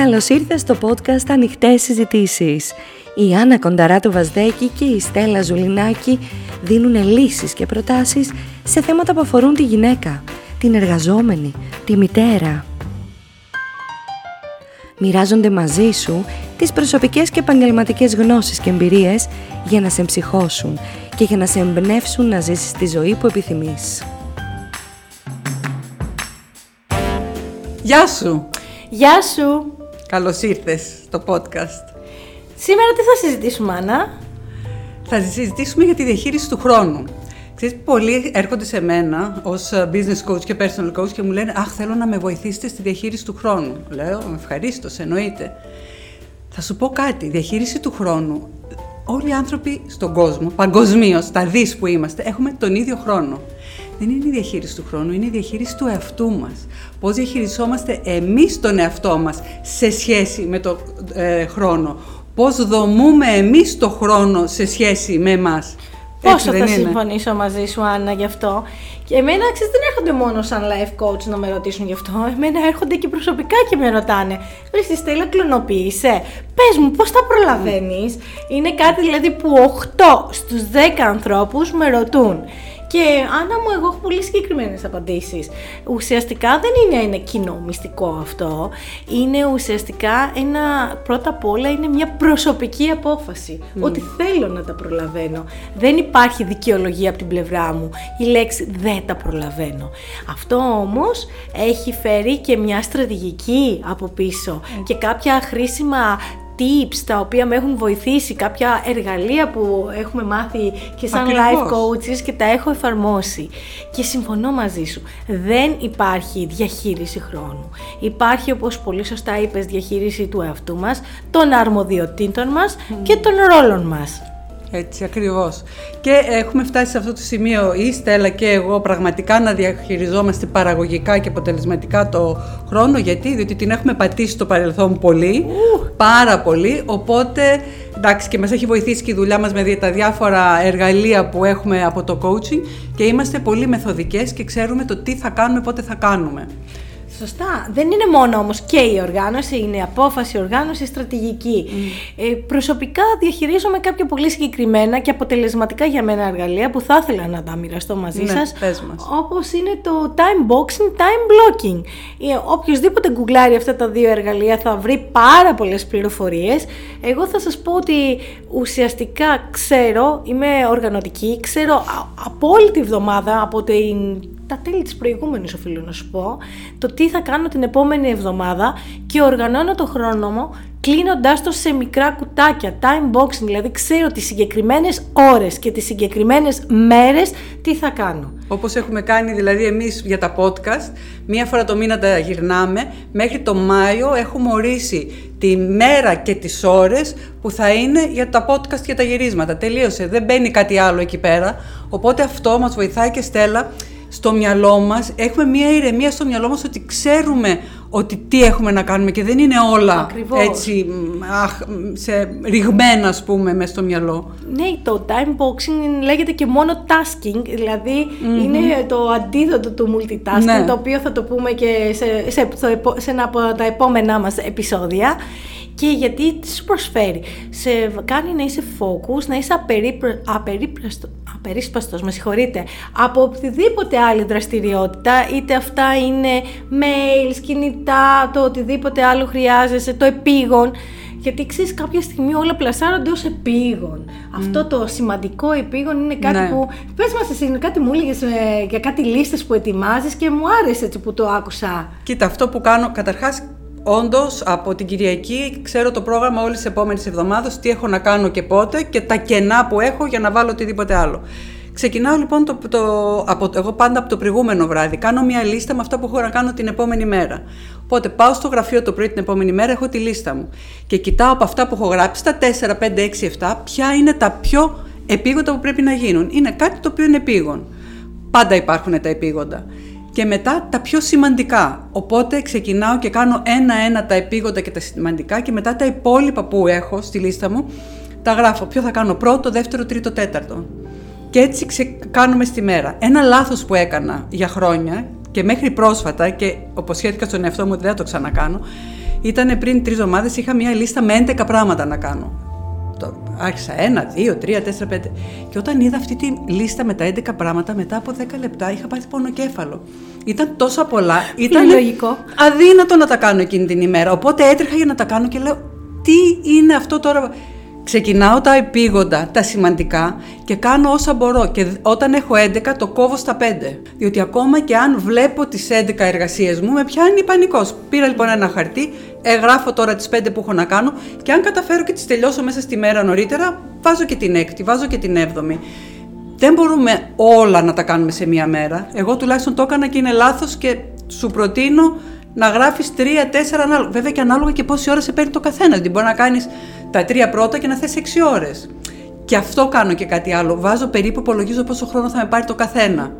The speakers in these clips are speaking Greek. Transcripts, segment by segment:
Καλώς ήρθες στο podcast Ανοιχτές Συζητήσεις. Η Άννα Κονταράτου Βαζδέκη και η Στέλλα Ζουλινάκη δίνουν λύσεις και προτάσεις σε θέματα που αφορούν τη γυναίκα, την εργαζόμενη, τη μητέρα. Μοιράζονται μαζί σου τις προσωπικές και επαγγελματικές γνώσεις και εμπειρίες για να σε εμψυχώσουν και για να σε εμπνεύσουν να ζήσεις τη ζωή που επιθυμείς. Γεια σου! Γεια σου! Καλώς ήρθες στο podcast. Σήμερα τι θα συζητήσουμε, Άννα; Θα συζητήσουμε για τη διαχείριση του χρόνου. Ξέρεις, πολλοί έρχονται σε μένα ως business coach και personal coach και μου λένε «Αχ, θέλω να με βοηθήσετε στη διαχείριση του χρόνου». Λέω «Ευχαρίστως, εννοείται». Θα σου πω κάτι, η διαχείριση του χρόνου, όλοι οι άνθρωποι στον κόσμο, παγκοσμίως, τα δις που είμαστε, έχουμε τον ίδιο χρόνο. Δεν είναι η διαχείριση του χρόνου, είναι η διαχείριση του εαυτού μας. Πώς διαχειριζόμαστε εμείς τον εαυτό μας σε σχέση με τον ε, χρόνο. Πώς δομούμε εμείς το χρόνο σε σχέση με εμάς. Πόσο θα είναι; συμφωνήσω μαζί σου, Άννα, γι' αυτό. Και εμένα, ξέρεις, δεν έρχονται μόνο σαν life coach να με ρωτήσουν γι' αυτό. Εμένα έρχονται και προσωπικά και με ρωτάνε. Βρες τη Στέλλα κλωνοποίησε. Πες μου, πώς τα προλαβαίνεις; Είναι κάτι δηλαδή που 8 στους 10 ανθρώπους με ρωτούν. Και Άννα μου, εγώ έχω πολύ συγκεκριμένες απαντήσεις. Ουσιαστικά δεν είναι ένα κοινό μυστικό αυτό. Είναι ουσιαστικά ένα, πρώτα απ' όλα, είναι μια προσωπική απόφαση. Ότι θέλω να τα προλαβαίνω. Δεν υπάρχει δικαιολογία από την πλευρά μου. Η λέξη δεν τα προλαβαίνω. Αυτό όμως έχει φέρει και μια στρατηγική από πίσω και κάποια χρήσιμα tips τα οποία με έχουν βοηθήσει, κάποια εργαλεία που έχουμε μάθει και σαν life coaches και τα έχω εφαρμόσει. Και συμφωνώ μαζί σου, δεν υπάρχει διαχείριση χρόνου. Υπάρχει, όπως πολύ σωστά είπες, διαχείριση του εαυτού μας, των αρμοδιοτήτων μας και των ρόλων μας. Έτσι ακριβώς. Και έχουμε φτάσει σε αυτό το σημείο η Στέλλα και εγώ πραγματικά να διαχειριζόμαστε παραγωγικά και αποτελεσματικά το χρόνο. Γιατί, διότι την έχουμε πατήσει στο παρελθόν πολύ, πάρα πολύ. Οπότε, εντάξει, και μας έχει βοηθήσει και η δουλειά μας με τα διάφορα εργαλεία που έχουμε από το coaching και είμαστε πολύ μεθοδικές και ξέρουμε το τι θα κάνουμε, πότε θα κάνουμε. Σωστά. Δεν είναι μόνο όμως και η οργάνωση, είναι η απόφαση, η οργάνωση, η στρατηγική. Ε, προσωπικά διαχειρίζομαι κάποια πολύ συγκεκριμένα και αποτελεσματικά για μένα εργαλεία που θα ήθελα να τα μοιραστώ μαζί ναι, σας. Πες μας. Όπως είναι το time boxing, time blocking. Ε, οποιοςδήποτε γκουγκλάρει αυτά τα δύο εργαλεία θα βρει πάρα πολλές πληροφορίες. Εγώ θα σας πω ότι ουσιαστικά ξέρω, είμαι οργανωτική, ξέρω από όλη τη βδομάδα, από την τα τέλη της προηγούμενης οφείλω να σου πω, το τι θα κάνω την επόμενη εβδομάδα και οργανώνω το χρόνο μου κλείνοντάς το σε μικρά κουτάκια, time boxing, δηλαδή ξέρω τις συγκεκριμένες ώρες και τις συγκεκριμένες μέρες τι θα κάνω. Όπως έχουμε κάνει δηλαδή εμείς για τα podcast, μία φορά το μήνα τα γυρνάμε, μέχρι το Μάιο έχουμε ορίσει τη μέρα και τις ώρες που θα είναι για τα podcast και τα γυρίσματα. Τελείωσε, δεν μπαίνει κάτι άλλο εκεί πέρα, οπότε αυτό μας βοηθάει και Στέλλα στο μυαλό μας, έχουμε μια ηρεμία στο μυαλό μας ότι ξέρουμε ότι τι έχουμε να κάνουμε και δεν είναι όλα έτσι αχ, σε ρηγμένα ας πούμε μέσα στο μυαλό. Ναι, το time boxing λέγεται και μόνο tasking, δηλαδη είναι το αντίδοτο του multitasking, ναι. το οποίο θα το πούμε και σε, σε, σε ένα από τα επόμενά μας επεισόδια και γιατί τις σου προσφέρει. Σε κάνει να είσαι focus, να είσαι απερίπραστο, απερίσπαστος, με συγχωρείτε, από οποιαδήποτε άλλη δραστηριότητα, είτε αυτά είναι mail, κινητά, το οτιδήποτε άλλο χρειάζεσαι, το επίγον. Γιατί ξέρεις, κάποια στιγμή όλα πλασάρονται ως επίγον. Αυτό το σημαντικό επίγον είναι κάτι ναι. που. Πες μας, εσύ, κάτι μου έλεγες ε, για κάτι λίστες που ετοιμάζεις και μου άρεσε έτσι που το άκουσα. Κοίτα, αυτό που κάνω, καταρχάς, Όντως, από την Κυριακή ξέρω το πρόγραμμα όλης της επόμενης εβδομάδας, τι έχω να κάνω και πότε και τα κενά που έχω για να βάλω οτιδήποτε άλλο. Ξεκινάω λοιπόν το, το, από, εγώ πάντα από το προηγούμενο βράδυ. Κάνω μια λίστα με αυτά που έχω να κάνω την επόμενη μέρα. Οπότε πάω στο γραφείο το πρωί την επόμενη μέρα, έχω τη λίστα μου. Και κοιτάω από αυτά που έχω γράψει, τα 4, 5, 6, 7, ποια είναι τα πιο επίγοντα που πρέπει να γίνουν. Είναι κάτι το οποίο είναι επίγον. Πάντα υπάρχουν τα επίγοντα και μετά τα πιο σημαντικά. Οπότε ξεκινάω και κάνω ένα-ένα τα επίγοντα και τα σημαντικά και μετά τα υπόλοιπα που έχω στη λίστα μου τα γράφω. Ποιο θα κάνω πρώτο, δεύτερο, τρίτο, τέταρτο. Και έτσι ξε... κάνουμε στη μέρα. Ένα λάθος που έκανα για χρόνια και μέχρι πρόσφατα και σχέδικα στον εαυτό μου ότι δεν θα το ξανακάνω Ήταν πριν τρεις εβδομάδες, είχα μια λίστα με 11 πράγματα να κάνω. Το, άρχισα ένα, δύο, τρία, τέσσερα, πέντε. Και όταν είδα αυτή τη λίστα με τα 11 πράγματα, μετά από 10 λεπτά είχα πάθει πονοκέφαλο. Ήταν τόσα πολλά. Ήταν λογικό. αδύνατο να τα κάνω εκείνη την ημέρα. Οπότε έτρεχα για να τα κάνω και λέω, τι είναι αυτό τώρα; Ξεκινάω τα επίγοντα, τα σημαντικά και κάνω όσα μπορώ. Και όταν έχω 11, το κόβω στα 5. Διότι ακόμα και αν βλέπω τις 11 εργασίες μου, με πιάνει πανικός. Πήρα λοιπόν ένα χαρτί, εγγράφω τώρα τις 5 που έχω να κάνω και αν καταφέρω και τις τελειώσω μέσα στη μέρα νωρίτερα, βάζω και την έκτη, βάζω και την έβδομη. Δεν μπορούμε όλα να τα κάνουμε σε μία μέρα. Εγώ τουλάχιστον το έκανα και είναι λάθος και σου προτείνω να γράφεις τρία-τέσσερα ανάλογα. Βέβαια και ανάλογα και πόση ώρα σε παίρνει το καθένα. Δηλαδή μπορεί να κάνεις τα τρία πρώτα και να θες έξι ώρες. Και αυτό κάνω και κάτι άλλο. Βάζω περίπου, υπολογίζω πόσο χρόνο θα με πάρει το καθένα.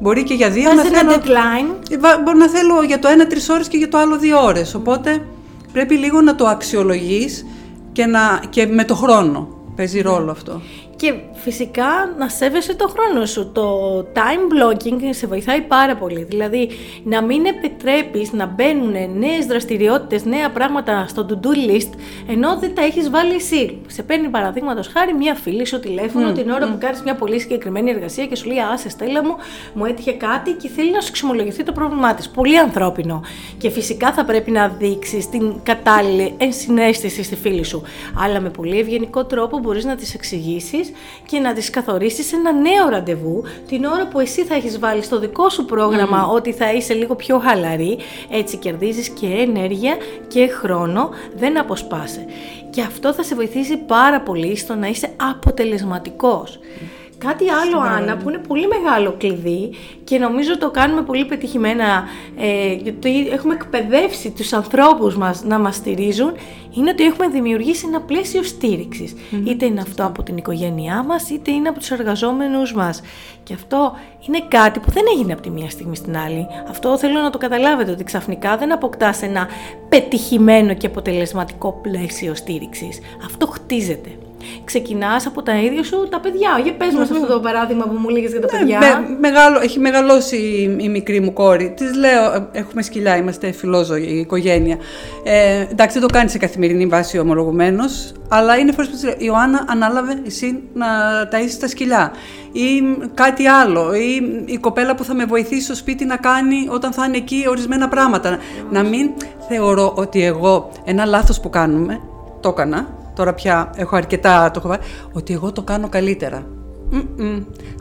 Μπορεί και για δύο να θέλω. Ένα deadline. Ε, μπορεί να θέλω για το ένα τρεις ώρες και για το άλλο δύο ώρες. Οπότε πρέπει λίγο να το αξιολογείς και, και με το χρόνο. Παίζει ρόλο αυτό. Και φυσικά να σέβεσαι το χρόνο σου. Το time blocking σε βοηθάει πάρα πολύ. Δηλαδή να μην επιτρέπεις να μπαίνουν νέες δραστηριότητες, νέα πράγματα στο to-do list, ενώ δεν τα έχεις βάλει εσύ. Σε παίρνει παραδείγματος χάρη μια φίλη σου τηλέφωνο την ώρα που κάνεις μια πολύ συγκεκριμένη εργασία και σου λέει «Άσε Στέλλα μου, μου έτυχε κάτι» και θέλει να σου εξομολογηθεί το πρόβλημά της. Πολύ ανθρώπινο. Και φυσικά θα πρέπει να δείξεις την κατάλληλη ενσυναίσθηση στη φίλη σου. Αλλά με πολύ ευγενικό τρόπο μπορείς να της εξηγήσεις και να τις καθορίσεις ένα νέο ραντεβού την ώρα που εσύ θα έχεις βάλει στο δικό σου πρόγραμμα ότι θα είσαι λίγο πιο χαλαρή, έτσι κερδίζεις και ενέργεια και χρόνο, δεν αποσπάσαι. Και αυτό θα σε βοηθήσει πάρα πολύ στο να είσαι αποτελεσματικός. Κάτι άλλο, Άννα, που είναι πολύ μεγάλο κλειδί και νομίζω το κάνουμε πολύ πετυχημένα ε, γιατί έχουμε εκπαιδεύσει τους ανθρώπους μας να μας στηρίζουν, είναι ότι έχουμε δημιουργήσει ένα πλαίσιο Είτε είναι αυτό από την οικογένειά μας, είτε είναι από τους εργαζόμενους μας. Και αυτό είναι κάτι που δεν έγινε από τη μία στιγμή στην άλλη. Αυτό θέλω να το καταλάβετε, ότι ξαφνικά δεν αποκτάς ένα πετυχημένο και αποτελεσματικό πλαίσιο στήριξης. Αυτό χτίζεται ξεκινάς από τα ίδια σου τα παιδιά. Για πες μας αυτό το παράδειγμα που μου λέγες για τα ναι, παιδιά. Με, μεγάλο, έχει μεγαλώσει η, η, μικρή μου κόρη. Της λέω, ε, έχουμε σκυλιά, είμαστε φιλόζωοι, η οικογένεια. Ε, εντάξει, δεν το κάνει σε καθημερινή βάση ομολογουμένως, αλλά είναι φορές που της λέω: Ιωάννα, ανάλαβε εσύ να ταΐσεις τα σκυλιά. Ή κάτι άλλο. Ή η κοπέλα που θα με βοηθήσει στο σπίτι να κάνει όταν θα είναι εκεί ορισμένα πράγματα. Να μην θεωρώ ότι εγώ ένα λάθος που κάνουμε, το έκανα, τώρα πια έχω αρκετά το έχω βάλει, ότι εγώ το κάνω καλύτερα.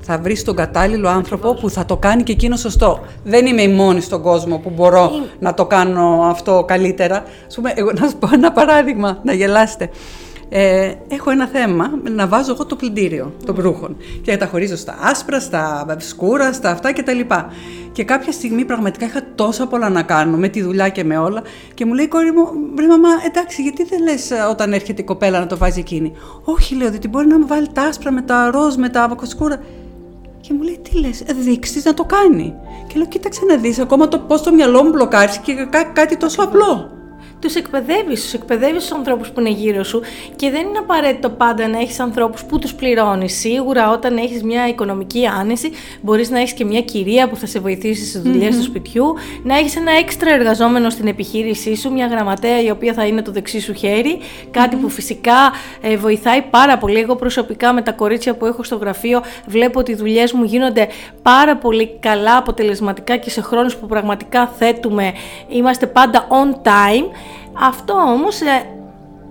Θα βρεις τον κατάλληλο άνθρωπο που θα το κάνει και εκείνο σωστό. Δεν είμαι η μόνη στον κόσμο που μπορώ να το κάνω αυτό καλύτερα. πούμε, εγώ, να σας πω ένα παράδειγμα, να γελάσετε ε, έχω ένα θέμα να βάζω εγώ το πλυντήριο των βρούχων και τα χωρίζω στα άσπρα, στα σκούρα, στα αυτά κτλ. Και κάποια στιγμή πραγματικά είχα τόσα πολλά να κάνω με τη δουλειά και με όλα και μου λέει η κόρη μου, βρε μαμά, εντάξει, γιατί δεν λες ε, όταν έρχεται η κοπέλα να το βάζει εκείνη; Όχι, λέω, διότι μπορεί να μου βάλει τα άσπρα με τα ροζ, με τα σκούρα. Και μου λέει, τι λες, ε, δείξεις να το κάνει. Και λέω, κοίταξε να δεις ακόμα το πώς το μυαλό μου μπλοκάρει και κάτι τόσο απλό τους εκπαιδεύεις, τους εκπαιδεύεις τους ανθρώπους που είναι γύρω σου και δεν είναι απαραίτητο πάντα να έχεις ανθρώπους που τους πληρώνεις. Σίγουρα, όταν έχεις μια οικονομική άνεση, μπορείς να έχεις και μια κυρία που θα σε βοηθήσει στις δουλειές του σπιτιού, να έχεις ένα έξτρα εργαζόμενο στην επιχείρησή σου, μια γραμματέα η οποία θα είναι το δεξί σου χέρι, κατι που φυσικά ε, βοηθάει πάρα πολύ. Εγώ προσωπικά με τα κορίτσια που έχω στο γραφείο βλέπω ότι οι δουλειές μου γίνονται πάρα πολύ καλά, αποτελεσματικά και σε χρόνους που πραγματικά θέτουμε, είμαστε πάντα on time. Αυτό όμως ε,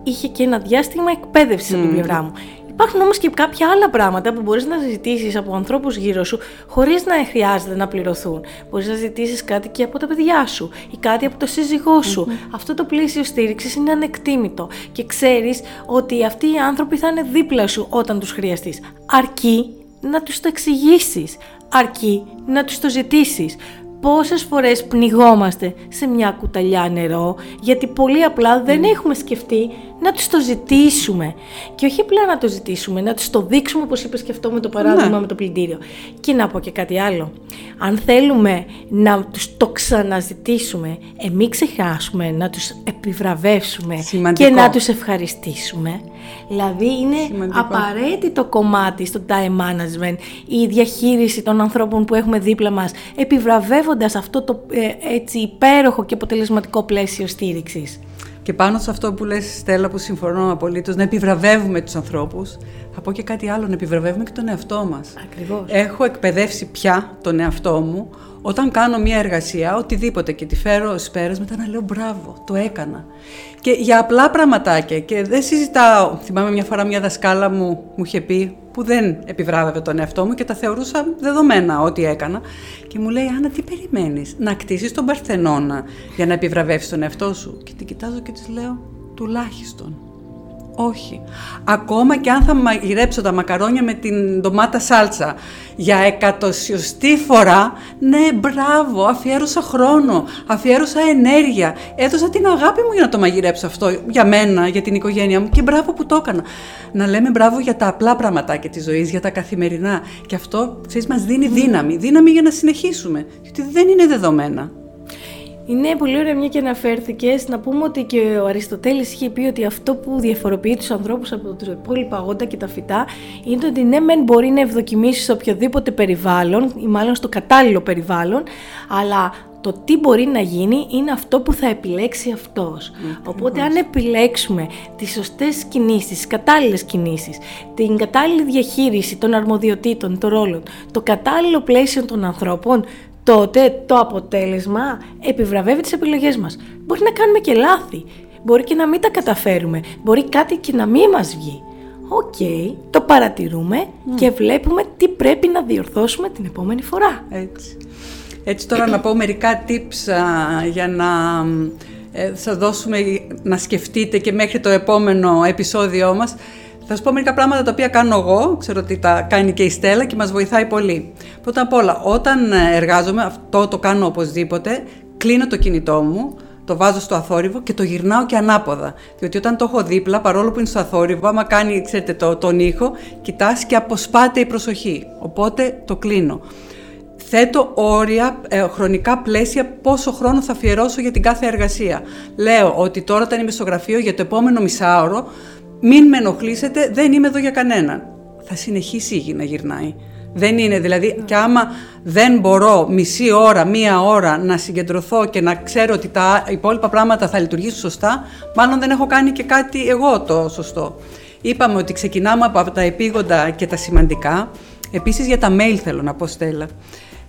είχε και ένα διάστημα εκπαίδευσης από την πλευρά μου. Υπάρχουν όμως και κάποια άλλα πράγματα που μπορείς να ζητήσεις από ανθρώπους γύρω σου χωρίς να χρειάζεται να πληρωθούν. Μπορείς να ζητήσεις κάτι και από τα παιδιά σου ή κάτι από το σύζυγό σου. Αυτό το πλαίσιο στήριξης είναι ανεκτήμητο και ξέρεις ότι αυτοί οι άνθρωποι θα είναι δίπλα σου όταν τους χρειαστείς. Αρκεί να τους το εξηγήσεις. Αρκεί να τους το ζητήσεις πόσες φορές πνιγόμαστε σε μια κουταλιά νερό γιατί πολύ απλά δεν έχουμε σκεφτεί να τους το ζητήσουμε και όχι απλά να το ζητήσουμε, να τους το δείξουμε όπως είπες και αυτό με το παράδειγμα ναι. με το πλυντήριο. Και να πω και κάτι άλλο, αν θέλουμε να τους το ξαναζητήσουμε, εμείς ξεχάσουμε να τους επιβραβεύσουμε και να τους ευχαριστήσουμε. Δηλαδή είναι απαραίτητο κομμάτι στο time management η διαχείριση των ανθρώπων που έχουμε δίπλα μας επιβραβεύοντας αυτό το ε, έτσι υπέροχο και αποτελεσματικό πλαίσιο στήριξης. Και πάνω σε αυτό που λες Στέλλα που συμφωνώ απολύτως, να επιβραβεύουμε τους ανθρώπους, θα πω και κάτι άλλο, να επιβραβεύουμε και τον εαυτό μας. Ακριβώς. Έχω εκπαιδεύσει πια τον εαυτό μου όταν κάνω μια εργασία, οτιδήποτε και τη φέρω ως μετά να λέω μπράβο, το έκανα. Και για απλά πραγματάκια και δεν συζητάω, θυμάμαι μια φορά μια δασκάλα μου μου είχε πει που δεν επιβράβευε τον εαυτό μου και τα θεωρούσα δεδομένα ό,τι έκανα. Και μου λέει, Άννα, τι περιμένεις, να κτίσεις τον Παρθενώνα για να επιβραβεύσεις τον εαυτό σου; Και την κοιτάζω και της λέω, τουλάχιστον. Όχι. Ακόμα και αν θα μαγειρέψω τα μακαρόνια με την ντομάτα σάλτσα για εκατοσιωστή φορά, ναι, μπράβο, αφιέρωσα χρόνο, αφιέρωσα ενέργεια, έδωσα την αγάπη μου για να το μαγειρέψω αυτό, για μένα, για την οικογένειά μου και μπράβο που το έκανα. Να λέμε μπράβο για τα απλά πραγματάκια της ζωής, για τα καθημερινά. Και αυτό, ξέρεις, μας δίνει δύναμη, δύναμη για να συνεχίσουμε, γιατί δεν είναι δεδομένα. Είναι πολύ ωραία μια και αναφέρθηκες να πούμε ότι και ο Αριστοτέλης είχε πει ότι αυτό που διαφοροποιεί τους ανθρώπους από τους υπόλοιπα αγόντα και τα φυτά είναι ότι ναι μεν μπορεί να ευδοκιμήσεις σε οποιοδήποτε περιβάλλον ή μάλλον στο κατάλληλο περιβάλλον αλλά το τι μπορεί να γίνει είναι αυτό που θα επιλέξει αυτός. Οπότε αν επιλέξουμε τις σωστές κινήσεις, τις κατάλληλες κινήσεις, την κατάλληλη διαχείριση των αρμοδιοτήτων, των ρόλων, το κατάλληλο πλαίσιο των ανθρώπων, τότε το αποτέλεσμα επιβραβεύει τις επιλογές μας. Μπορεί να κάνουμε και λάθη, μπορεί και να μην τα καταφέρουμε, μπορεί κάτι και να μην μας βγει. Οκ, το παρατηρούμε και βλέπουμε τι πρέπει να διορθώσουμε την επόμενη φορά. Έτσι. Έτσι τώρα να πω μερικά tips για να ε, σας δώσουμε να σκεφτείτε και μέχρι το επόμενο επεισόδιό μας θα σα πω μερικά πράγματα τα οποία κάνω εγώ, ξέρω ότι τα κάνει και η Στέλλα και μας βοηθάει πολύ. Πρώτα απ' όλα, όταν εργάζομαι, αυτό το κάνω οπωσδήποτε, κλείνω το κινητό μου, το βάζω στο αθόρυβο και το γυρνάω και ανάποδα. Διότι όταν το έχω δίπλα, παρόλο που είναι στο αθόρυβο, άμα κάνει ξέρετε, το, τον ήχο, κοιτάς και αποσπάται η προσοχή. Οπότε το κλείνω. Θέτω όρια, ε, χρονικά πλαίσια, πόσο χρόνο θα αφιερώσω για την κάθε εργασία. Λέω ότι τώρα όταν είμαι στο γραφείο για το επόμενο μισάωρο μην με ενοχλήσετε, δεν είμαι εδώ για κανέναν. Θα συνεχίσει η γη να γυρνάει. Δεν είναι δηλαδή, και άμα δεν μπορώ μισή ώρα, μία ώρα να συγκεντρωθώ και να ξέρω ότι τα υπόλοιπα πράγματα θα λειτουργήσουν σωστά, μάλλον δεν έχω κάνει και κάτι εγώ το σωστό. Είπαμε ότι ξεκινάμε από τα επίγοντα και τα σημαντικά. Επίσης για τα mail θέλω να πω Στέλλα.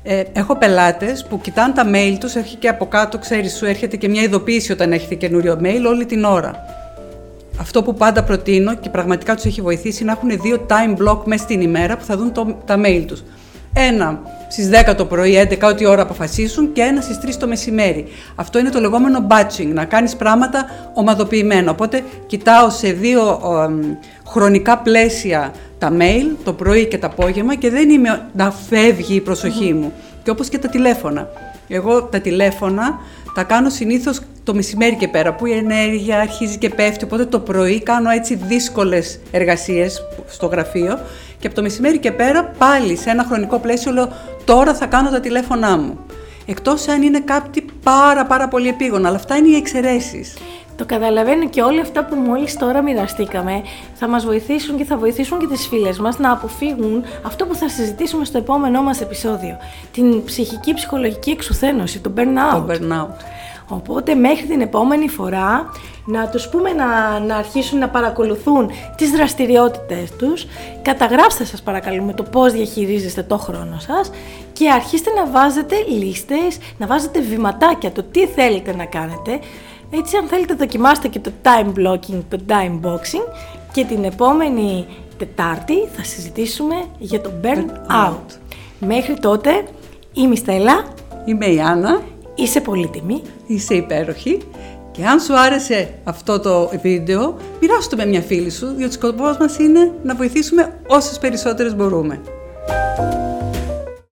Ε, έχω πελάτες που κοιτάνε τα mail τους, έρχεται και από κάτω, ξέρεις, σου έρχεται και μια ειδοποίηση όταν έχετε καινούριο mail όλη την ώρα αυτό που πάντα προτείνω και πραγματικά τους έχει βοηθήσει είναι να έχουν δύο time block μέσα στην ημέρα που θα δουν το, τα mail τους. Ένα στις 10 το πρωί, 11 ό,τι ώρα αποφασίσουν και ένα στις 3 το μεσημέρι. Αυτό είναι το λεγόμενο batching, να κάνεις πράγματα ομαδοποιημένα. Οπότε κοιτάω σε δύο χρονικά πλαίσια τα mail, το πρωί και το απόγευμα και δεν είμαι να φεύγει η προσοχή μου. Και όπως και τα τηλέφωνα. Εγώ τα τηλέφωνα τα κάνω συνήθως το μεσημέρι και πέρα που η ενέργεια αρχίζει και πέφτει. Οπότε το πρωί κάνω έτσι δύσκολες εργασίες στο γραφείο και από το μεσημέρι και πέρα πάλι σε ένα χρονικό πλαίσιο λέω τώρα θα κάνω τα τηλέφωνά μου. Εκτός αν είναι κάτι πάρα πάρα πολύ επίγον, αλλά αυτά είναι οι εξαιρέσεις. Το καταλαβαίνω και όλα αυτά που μόλις τώρα μοιραστήκαμε θα μας βοηθήσουν και θα βοηθήσουν και τις φίλες μας να αποφύγουν αυτό που θα συζητήσουμε στο επόμενό μας επεισόδιο. Την ψυχική ψυχολογική εξουθένωση, το burnout. Το burnout. Οπότε μέχρι την επόμενη φορά να τους πούμε να, να αρχίσουν να παρακολουθούν τις δραστηριότητες τους. Καταγράψτε σας παρακαλούμε το πώς διαχειρίζεστε το χρόνο σας και αρχίστε να βάζετε λίστες, να βάζετε βηματάκια το τι θέλετε να κάνετε. Έτσι αν θέλετε δοκιμάστε και το time blocking, το time boxing και την επόμενη Τετάρτη θα συζητήσουμε για το burn out. Μέχρι τότε είμαι η Στέλλα. Είμαι η Άννα. Είσαι πολύτιμη. Είσαι υπέροχη. Και αν σου άρεσε αυτό το βίντεο, μοιράσου το με μια φίλη σου, διότι ο σκοπός μας είναι να βοηθήσουμε όσες περισσότερες μπορούμε.